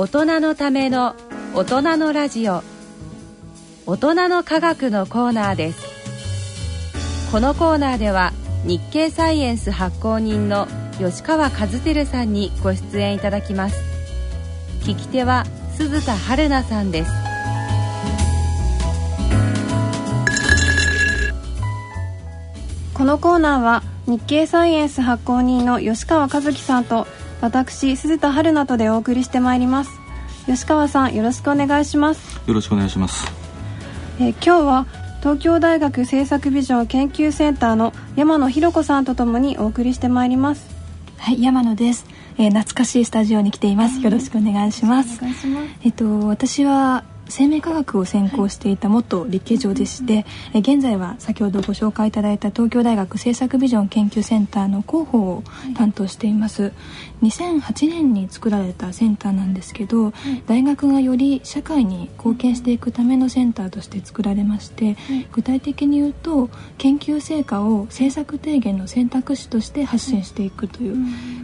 大人のための大人のラジオ。大人の科学のコーナーです。このコーナーでは日経サイエンス発行人の吉川和輝さんにご出演いただきます。聞き手は鈴田春奈さんです。このコーナーは日経サイエンス発行人の吉川和樹さんと私鈴田春菜とでお送りしてまいります。吉川さんよろしくお願いします。よろしくお願いします、えー、今日は東京大学政策ビジョン研究センターの山野博子さんとともにお送りしてまいります。はい山野です、えー、懐かしいスタジオに来ています。よろしくお願いします。お願いします。えっと私は生命科学を専攻していた元立慶上でして、はい、現在は先ほどご紹介いただいた東京大学政策ビジョン研究センターの広報を担当しています、はい、2008年に作られたセンターなんですけど、はい、大学がより社会に貢献していくためのセンターとして作られまして、具体的に言うと研究成果を政策提言の選択肢として発信していくという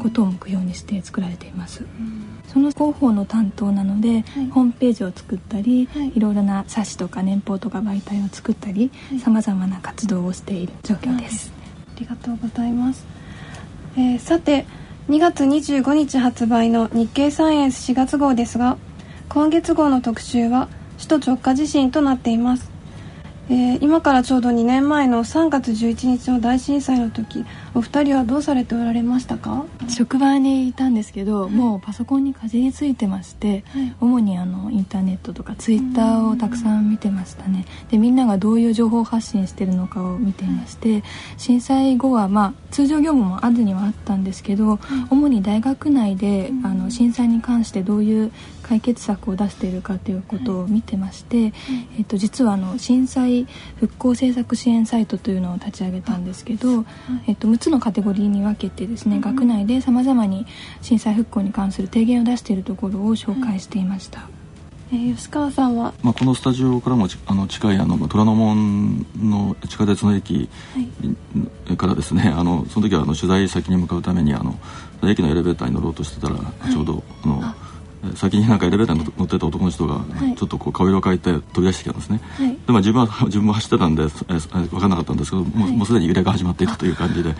ことを目標にして作られています。うんその広報の担当なので、はい、ホームページを作ったり、はい、いろいろな冊子とか年報とか媒体を作ったりさまざまな活動をしている状況です、ありがとうございます、えー、さて2月25日発売の日経サイエンス4月号ですが今月号の特集は首都直下地震となっています。えー、今からちょうど2年前の3月11日の大震災の時お二人はどうされておられましたか？職場にいたんですけど、はい、もうパソコンにかじりついてまして、はい、主にあのインターネットとかツイッターをたくさん見てましたね。でみんながどういう情報発信してるのかを見ていまして、震災後はまあ通常業務もあるにはあったんですけど、主に大学内であの震災に関してどういう解決策を出しているかということを見てまして、はい、えっと、実はあの震災復興政策支援サイトというのを立ち上げたんですけど、はい、えっと、6つのカテゴリーに分けてですね、学内でさまざまに震災復興に関する提言を出しているところを紹介していました。えー、吉川さんは、まあ、このスタジオからもあの近いあの虎ノ門の地下鉄の駅からですね、はい、あのその時はあの取材先に向かうためにあの駅のエレベーターに乗ろうとしてたら、はい、ちょうどあの先になんかエレベーターに乗ってた男の人がちょっとこう顔色を変えて飛び出してきたんですね、はい、でも自分は自分も走ってたんで分からなかったんですけどもう,、もうすでに揺れが始まっていたという感じで。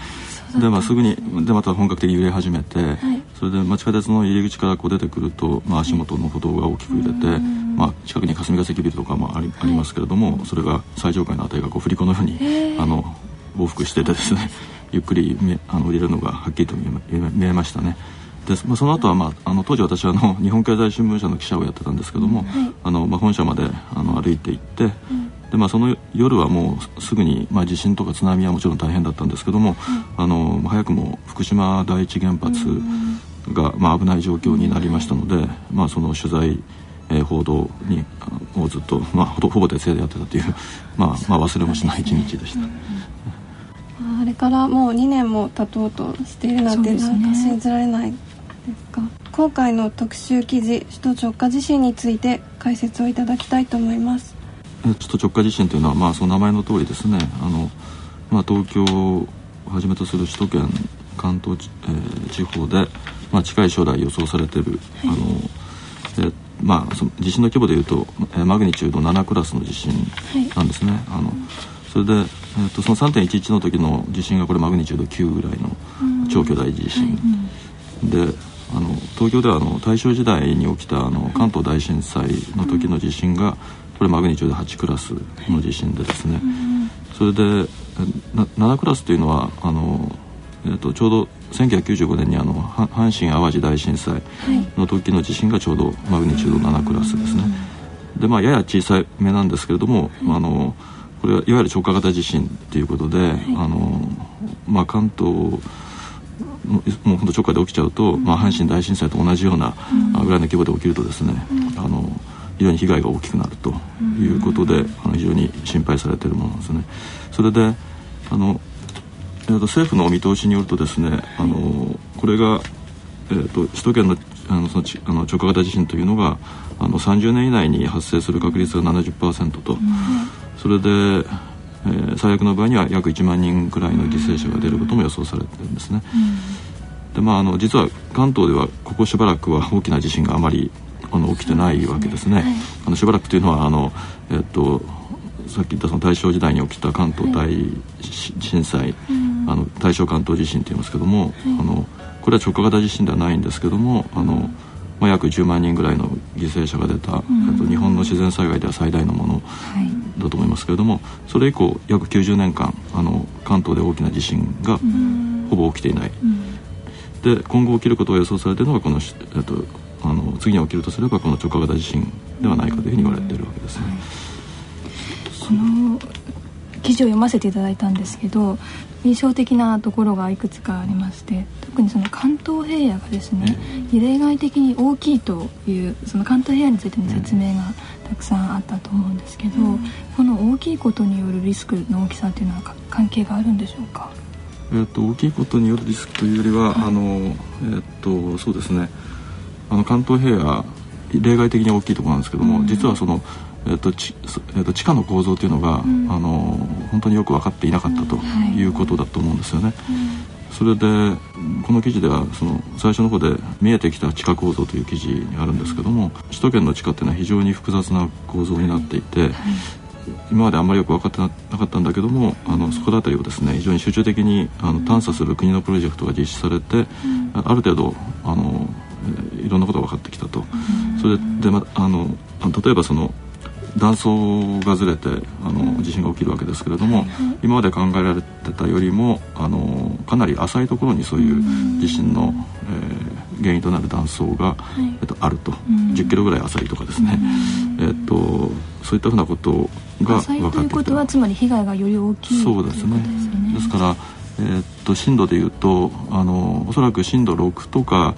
で、まあ、すぐにでまた本格的に揺れ始めて、はい、それで、まあ、地下鉄の入り口からこう出てくると、まあ、足元の歩道が大きく揺れて、まあ、近くに霞が関ビルとかもあり,、ありますけれどもそれが最上階の辺りがこう振り子のようにあの往復しててですねゆっくりあの降りるのがはっきりと見えましたね。でまあ、その後は、まあ、あの当時私はあの 日本経済新聞社の記者をやってたんですけども、はい、あのまあ、本社まであの歩いて行って、うん、でまあ、その夜はもうすぐに、まあ、地震とか津波はもちろん大変だったんですけども、うん、あの早くも福島第一原発が、まあ、危ない状況になりましたので、まあ、その取材えー、報道にをずっと、まあ、ほぼ徹底でやってたという、まあ、まあ忘れもしない一日でした。あれからもう2年も経とうとしているなんて、なんか信じられないですか。今回の特集記事首都直下地震について解説をいただきたいと思います。首都直下地震というのは、まあ、その名前の通りですね。あの、まあ、東京をはじめとする首都圏関東、えー、地方で、まあ、近い将来予想されている、はい、あのでまあ、その地震の規模でいうと、えー、マグニチュード7クラスの地震なんですね。はい、あのそれで、えーと、その3.11の時の地震がこれマグニチュード9ぐらいの超巨大地震、はい、であの東京ではあの大正時代に起きたあの関東大震災の時の地震がこれマグニチュード8クラスの地震でですね。それで7クラスというのはあの、えー、とちょうど1995年にあの阪神・淡路大震災の時の地震がちょうどマグニチュード7クラスですね。でまあやや小さめなんですけれども、あのこれはいわゆる直下型地震ということで、あのまあ、関東もう本当直下で起きちゃうと、まあ、阪神大震災と同じようなぐらいの規模で起きるとですね、あの非常に被害が大きくなるということで、あの非常に心配されているものなんですね。それであの、えー、と政府の見通しによるとですねあのこれが、えー、と首都圏のあのそのあの直下型地震というのがあの30年以内に発生する確率が70%と、それでえー、最悪の場合には約1万人くらいの犠牲者が出ることも予想されてるんですね。でまあ、あの実は関東ではここしばらくは大きな地震があまりあの起きてないわけですね。すね。はい、あのしばらくというのはあの、えっとさっき言ったその大正時代に起きた関東大震災、はい、あの大正関東地震と言いますけども、はい、あのこれは直下型地震ではないんですけどもあの、まあ、約10万人ぐらいの犠牲者が出た、うん、と日本の自然災害では最大のものだと思いますけれどもそれ以降約90年間あの関東で大きな地震がほぼ起きていない。で今後起きることが予想されているのがこの、えっと、あの次に起きるとすればこの直下型地震ではないかというふうに言われているわけですね。この記事を読ませていただいたんですけど印象的なところがいくつかありまして特にその関東平野がですね、例外的に大きいというその関東平野についての説明がたくさんあったと思うんですけど、うん、この大きいことによるリスクの大きさというのは関係があるんでしょうか？えーと、大きいことによるリスクというよりは、はい、あのえーと、そうですね。あの関東平野例外的に大きいところなんですけども、うん、実はその、えーとちえー、と地下の構造というのが、うん、あの本当によく分かっていなかったとい。うことだと思うんですよね。それでこの記事ではその最初の方で見えてきた地下構造という記事にあるんですけども首都圏の地下っていうのは非常に複雑な構造になっていて、はい、今まであんまりよく分かってなかったんだけどもあのそこだたりをですね非常に集中的にあの探査する国のプロジェクトが実施されて、ある程度あのいろんなことが分かってきたと。それでまあの例えばその断層がずれてあの地震が起きるわけですけれども、今まで考えられてたよりもあのかなり浅いところにそういう地震の、えー、原因となる断層が、えっと、あると、1 0キロぐらい浅いとかですね、えっと、そういったふうなことが分かってきたということはつまり被害がより大きいそうですね。ですからえー、っと震度でいうとあのおそらく震度6とか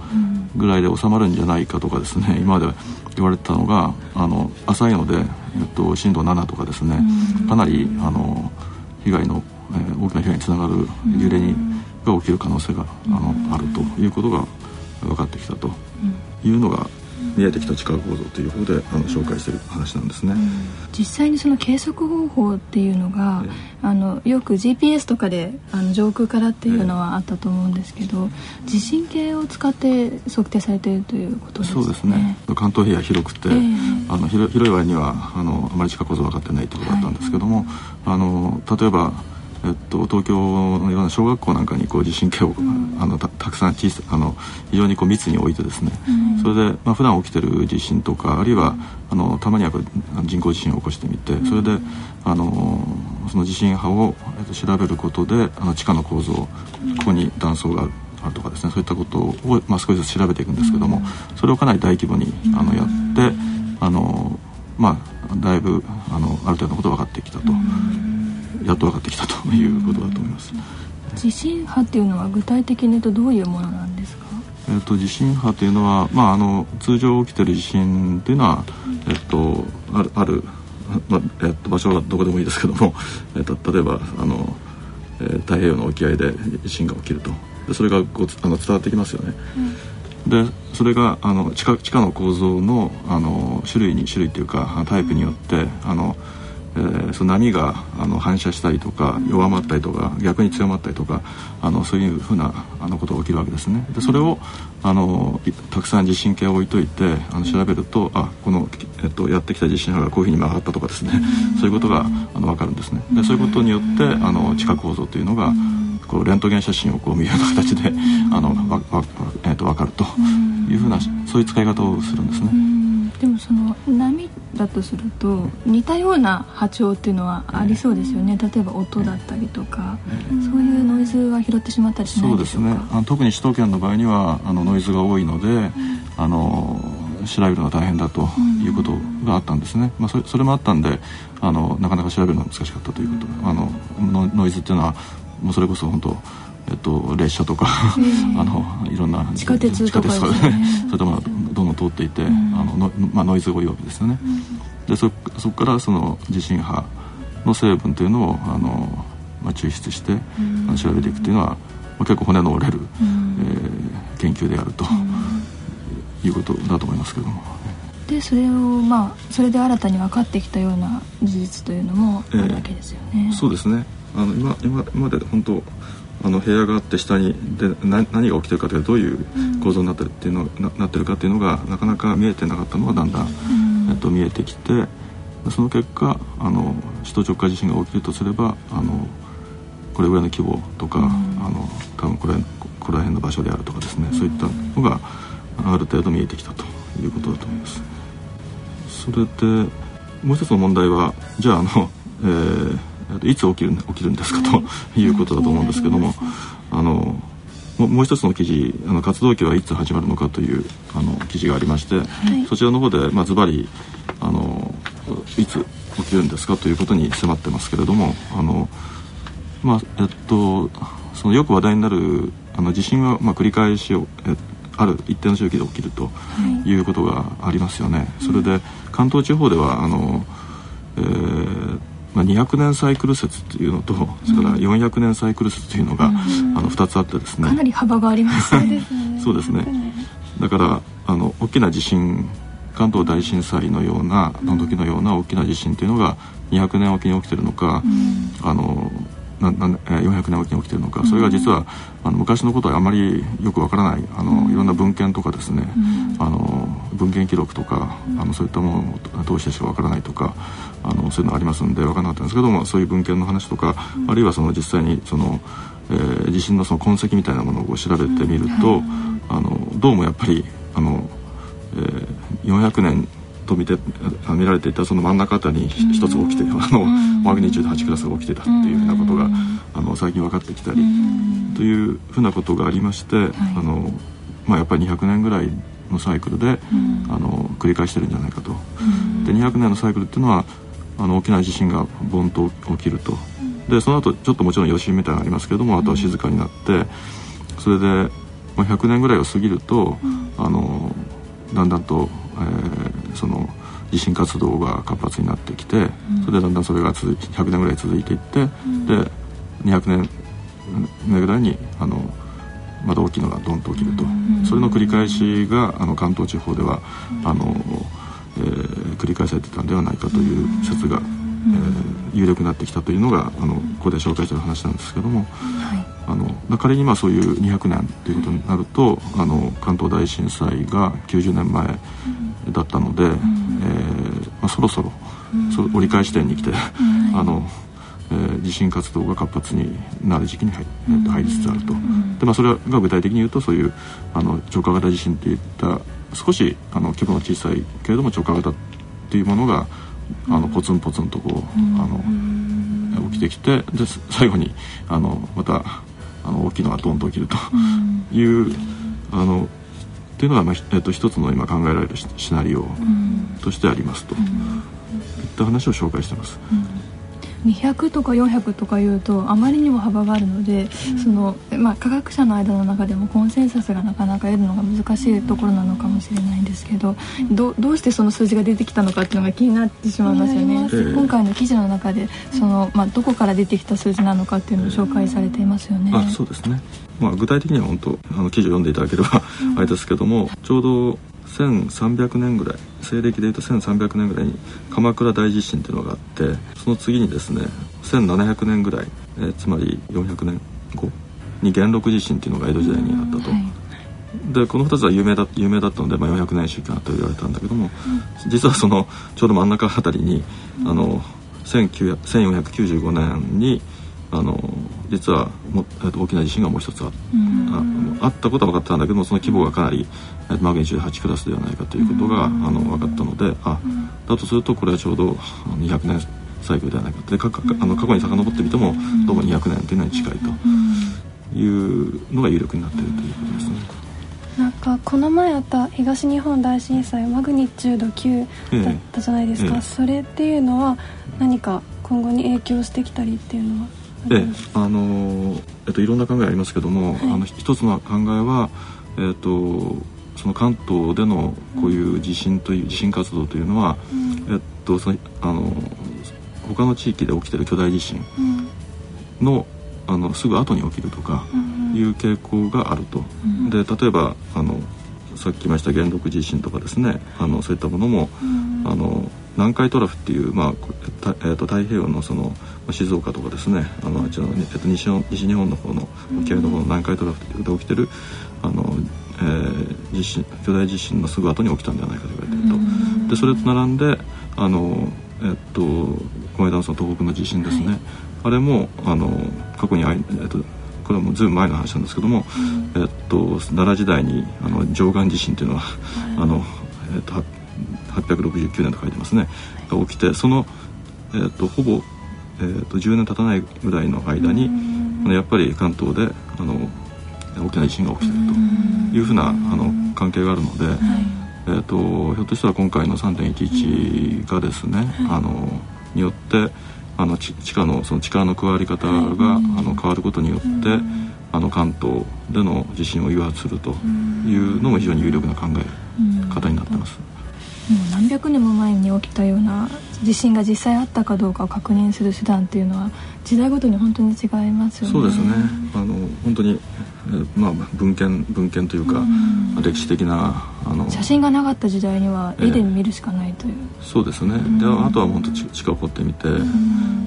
ぐらいで収まるんじゃないかとかですね、今まで言われてたのがあの浅いので、えっと、震度7とかですね、かなりあの被害の、えー、大きな被害につながる揺れに、が起きる可能性があのあるということが分かってきたというのが見えてきた地下構造という方であの紹介している話なんですね、うん、実際にその計測方法っていうのが、えー、あのよく GPS とかであの上空からっていうのはあったと思うんですけど、えー、地震計を使って測定されているということですね。そうですね。関東平野広くて、えー、あの広い割にはあのあまり地下構造分かってないということだったんですけども、はい、あの例えばえっと、東京のような小学校なんかにこう地震計を、うん、あのたくさん小さあの非常にこう密に置いてですね、うん、それで、まあ普段起きてる地震とかあるいはあのたまには人工地震を起こしてみてそれであのその地震波を、えっと、調べることであの地下の構造ここに断層があるあるとかですねそういったことを、まあ、少しずつ調べていくんですけども、それをかなり大規模にあのやってあのまあだいぶあのある程度のことが分かってきたと。やっと分かってきたということだと思います。地震波っていうのは具体的に言うとどういうものなんですか？えっと地震波というのは、まあ、あの通常起きてる地震というのは、えっと、あるある、まあえっと、場所はどこでもいいですけども、えっと、例えばあの、えー、太平洋の沖合で地震が起きるとでそれがこうあの伝わってきますよね。うん、でそれがあの地下地下の構造のあの種類に種類というかタイプによってあの、えー、その波があの反射したりとか弱まったりとか逆に強まったりとかあのそういうふうなあのことが起きるわけですね。でそれをあのたくさん地震計を置いといてあの調べるとあこの、えっと、やってきた地震波がこういうふうに曲がったとかですね。そういうことがあの分かるんですね。でそういうことによってあの地下構造というのがこうレントゲン写真をこう見るような形であのわわ、えー、と分かるというふうなそういう使い方をするんですね。でもその波だとすると似たような波長っていうのはありそうですよね。例えば音だったりとか、そういうノイズは拾ってしまったりしないでしょうか？そうですね。あの特に首都圏の場合にはあのノイズが多いので、あの調べるのが大変だということがあったんですね、まあ、それそれもあったんであのなかなか調べるのが難しかったということ、あのノイズっていうのはもうそれこそ本当えっと、列車とかあのいろんな地下鉄とか、ね、そういったもどんどん通っていて、うん、あののまあ、ノイズが多いわけですよね。うん、でそそこからその地震波の成分というのをあの、まあ、抽出して、うん、調べていくというのは、まあ、結構骨の折れる、うん、えー、研究であると、いうことだと思いますけども。でそれをまあそれで新たに分かってきたような事実というのもあるわけですよね。えー、そうですね。あの今今今まで本当あの部屋があって下にでな何が起きてるかというどういう構造になってるっていうのななってるかっていうのがなかなか見えてなかったのがだんだん、えっと、見えてきてその結果あの首都直下地震が起きるとすればあのこれぐらいの規模とか、あの多分これここら辺の場所であるとかですね、そういったのがある程度見えてきたということだと思います。それでもう一つの問題はじゃああの、えーいつ起きる起きるんですかということだと思うんですけども、あのもう一つの記事あの活動期はいつ始まるのかというあの記事がありまして、はい、そちらの方で、まあ、ズバリあのいつ起きるんですかということに迫ってますけれどもあの、まあえっと、そのよく話題になるあの地震は、まあ、繰り返しある一定の周期で起きるとい。うことがありますよね。はい、それで関東地方ではあの、えーまあ、200年サイクル説っていうのと、それから400年サイクル説というのが、あの2つあってですね。かなり幅がありますね。そうですね。だからあの大きな地震関東大震災のようなの時のような大きな地震というのが200年おきに起きてるのか、あのなな400年おきに起きてるのかそれが実はあの昔のことはあまりよくわからないあのいろんな文献とかですねあの文献記録とかあのそういったものを通してしかわからないとかあのそういうのありますんで分からなかったんですけどもそういう文献の話とかあるいはその実際にその、えー、地震のその痕跡みたいなものを調べてみると、あのどうもやっぱりあの、えー、400年と見て見られていたその真ん中あたりに一つ起きて、あのマグニチュード8クラスが起きてたっていうふうなことが、あの最近分かってきたり、というふうなことがありまして、あのまあ、やっぱり200年ぐらいのサイクルで、あの繰り返してるんじゃないかと。で200年のサイクルっていうのはあの大きな地震がボンと起きると。でその後ちょっともちろん余震みたいなのありますけどもあとは静かになってそれで、まあ、100年ぐらいを過ぎると、あのだんだんと、えー、その地震活動が活発になってきて、それでだんだんそれが続100年ぐらい続いていって、で200年目ぐらいにあのまた大きいのがドンと起きると、それの繰り返しがあの関東地方ではあの、えー、繰り返されてたんではないかという説が、えー、有力になってきたというのがあのここで紹介している話なんですけども、あの仮にまあそういう200年ということになるとあの関東大震災が90年前だったので、えーまあ、そろそろ、そ折り返し点に来て、あのえー、地震活動が活発になる時期に入,、えー、と入りつつあると、でまあ、それが具体的に言うとそういうあの直下型地震っていった少しあの規模の小さいけれども直下型っていうものがあのポツンポツンとこう、あの起きてきてで最後にあのまたあの大きいのがドンと起きるという、あのっていうのが、まあえっと、一つの今考えられるシナリオとしてありますと、いった話を紹介してます。200とか400とかいうとあまりにも幅があるので、うん、そのまあ、科学者の間の中でもコンセンサスがなかなか得るのが難しいところなのかもしれないんですけど、うん、どどうしてその数字が出てきたのかっていうのが気になってしまいますよね。今回の記事の中でその、まあ、どこから出てきた数字なのかっていうのを紹介されていますよね。あそうですね。まあ、具体的には本当あの記事を読んでいただければあれですけどもちょうど1300年ぐらい西暦でいうと1300年ぐらいに鎌倉大地震っていうのがあってその次にですね1700年ぐらい、えー、つまり400年後に元禄地震っていうのが江戸時代にあったと。はい、でこの2つは有名だ有名だったので、まあ、400年周期と言われたんだけども、うん、実はそのちょうど真ん中あたりに、うん、あの1495年にあの実はも大きな地震がもう一つあ,、あったことは分かったんだけどもその規模がかなりマグニチュード8クラスではないかということが、あの分かったのであだとするとこれはちょうど200年サイクルではないかでかかあの過去に遡ってみてもどうも200年というのに近いというのが有力になっているということですね。なんかこの前あった東日本大震災マグニチュード9だったじゃないですか、ええ。それっていうのは何か今後に影響してきたりっていうのは？ええあのえっと、いろんな考えありますけども、はい、あの一つの考えは、えっと、その関東でのこういう地震という地震活動というのは、うん、えっと、そのあの他の地域で起きてる巨大地震の,、あのすぐ後に起きるとかいう傾向があると。うん、で例えばあのさっき言いました元禄地震とかですねあのそういったものも、あの南海トラフっていう、まあえー、と太平洋のその静岡とかですねあのあっちの、えー、と西西日本の方の沖合の方の南海トラフで起きてるあの、えー、地震巨大地震のすぐ後に起きたんじゃないかと言われていると。でそれと並んであの、えっと、この間のその東北の地震ですね、はい、あれもあの過去にあ、えっと、これはもうずいぶん前の話なんですけども、うん、えっと、奈良時代にあの上岸地震っていうのは、はい、あのえっと、869年と書いてますね。が起きてその、えっと、ほぼ、えっと、10年経たないぐらいの間に、うん、やっぱり関東であの大きな地震が起きているというふうなあの関係があるので。はい。えーと、ひょっとしたら今回の3.11がですね、うんはい、あのによってあの地下のその力の加わり方が、はい、あの変わることによって、うん、あの関東での地震を誘発するというのも非常に有力な考え方になってます。もう何百年も前に起きたような地震が実際あったかどうかを確認する手段っていうのは時代ごとに本当に違いますよね。そうですね。あの本当にまあ文献文献というか、うん、歴史的なあの写真がなかった時代には絵で見るしかないという。えー、そうですね。であとは本当地地下を掘ってみて、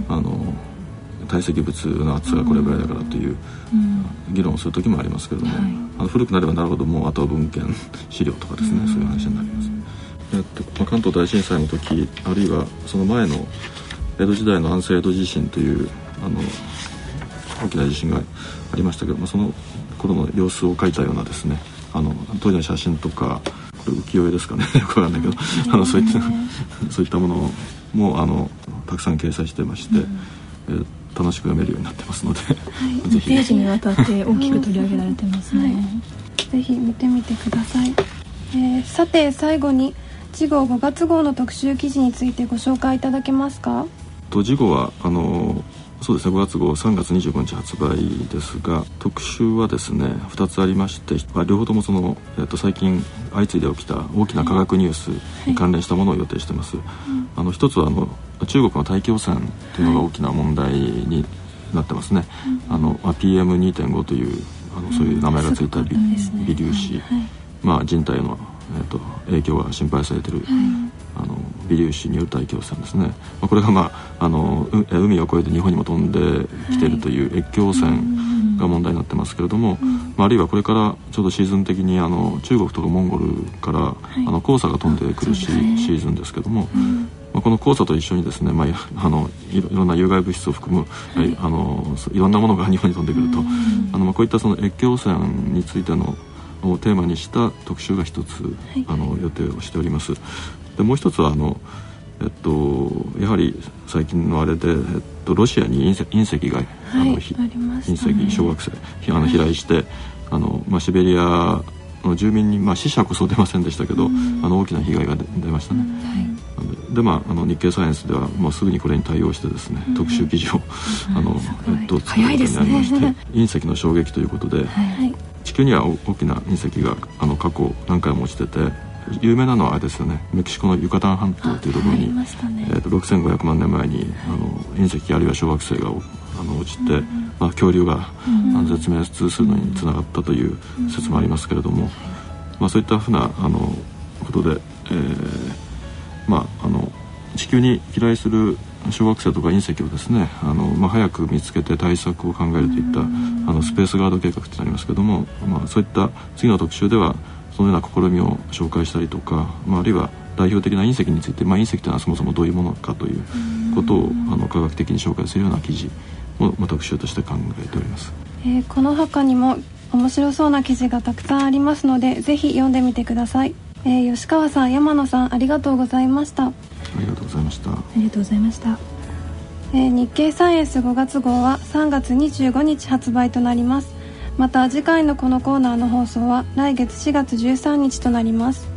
あの堆積物の厚さがこれぐらいだからという議論をする時もありますけれども、はい、あの古くなればなるほどもうあとは文献資料とかですね、そういう話になります。えっとまあ、関東大震災の時あるいはその前の江戸時代の安政江戸地震というあの大きな地震がありましたけどもその頃の様子を描いたようなですねあの当時の写真とかこれ浮世絵ですかね よくわかんないけど、あのそういった そういったものもあのたくさん掲載してまして、うん、えー、楽しく読めるようになってますので、はい、ぜひページにわたって大きく取り上げられてますね、はい、ぜひ見てみてください、えー、さて最後に次号5月号の特集記事についてご紹介いただけますか？と次号はあのそうですね5月号3月25日発売ですが特集はですね2つありまして、まあ、両方ともその、えー、と最近相次いで起きた大きな科学ニュースに関連したものを予定してます、はい、あの一つはあの中国の大気汚染というのが大きな問題になってますね、はい、あの PM2.5 というあのそういう名前がついた微,、微粒子、はい、まあ人体のえーと、影響が心配されている、はい、あの微粒子による大気汚染ですね、まあ、これが、まあ、あの海を越えて日本にも飛んできているという越境汚染が問題になってますけれども、まあ、あるいはこれからちょうどシーズン的にあの中国とかモンゴルから、はい、あの黄砂が飛んでくるし、ね、シーズンですけども、まあ、この黄砂と一緒にですね、まあ、あのいろんな有害物質を含む、はい、あのいろんなものが日本に飛んでくると、あのまあ、こういったその越境汚染についてのをテーマにした特集が一つ、はい、あの予定をしております。でもう一つはあのえっと、やはり最近のあれで、えっと、ロシアに隕石が、はい、あの、隕石小学生あの飛来して、あのまあ、シベリアの住民に、まあ、死者こそ出ませんでしたけど、あの大きな被害が出ましたね。はい、でまあ、あの日経サイエンスではもうすぐにこれに対応してですね、特集記事をあの、えっと、作ることになりまして、ね、隕石の衝撃ということで、はい、地球には大きな隕石があの過去何回も落ちてて有名なのはあれですよね。メキシコのユカタン半島というところに、ね。えーと、6500万年前にあの隕石あるいは小惑星があの落ちて、うん、まあ、恐竜が、うん、絶滅するのにつながったという説もありますけれども、まあ、そういったふうなあのことで、えーまあ、あの地球に飛来する小惑星とか隕石をですねあの、まあ、早く見つけて対策を考えるといったあのスペースガード計画ってなりますけども、まあ、そういった次の特集ではそのような試みを紹介したりとか、まあ、あるいは代表的な隕石について、まあ、隕石というのはそもそもどういうものかということをあの科学的に紹介するような記事を、まあ、特集として考えております、えー、この他にも面白そうな記事がたくさんありますのでぜひ読んでみてください、えー、吉川さん山野さんありがとうございました。ありがとうございました。ありがとうございました。えー、日経サイエンス5月号は3月25日発売となります。また次回のこのコーナーの放送は来月4月13日となります。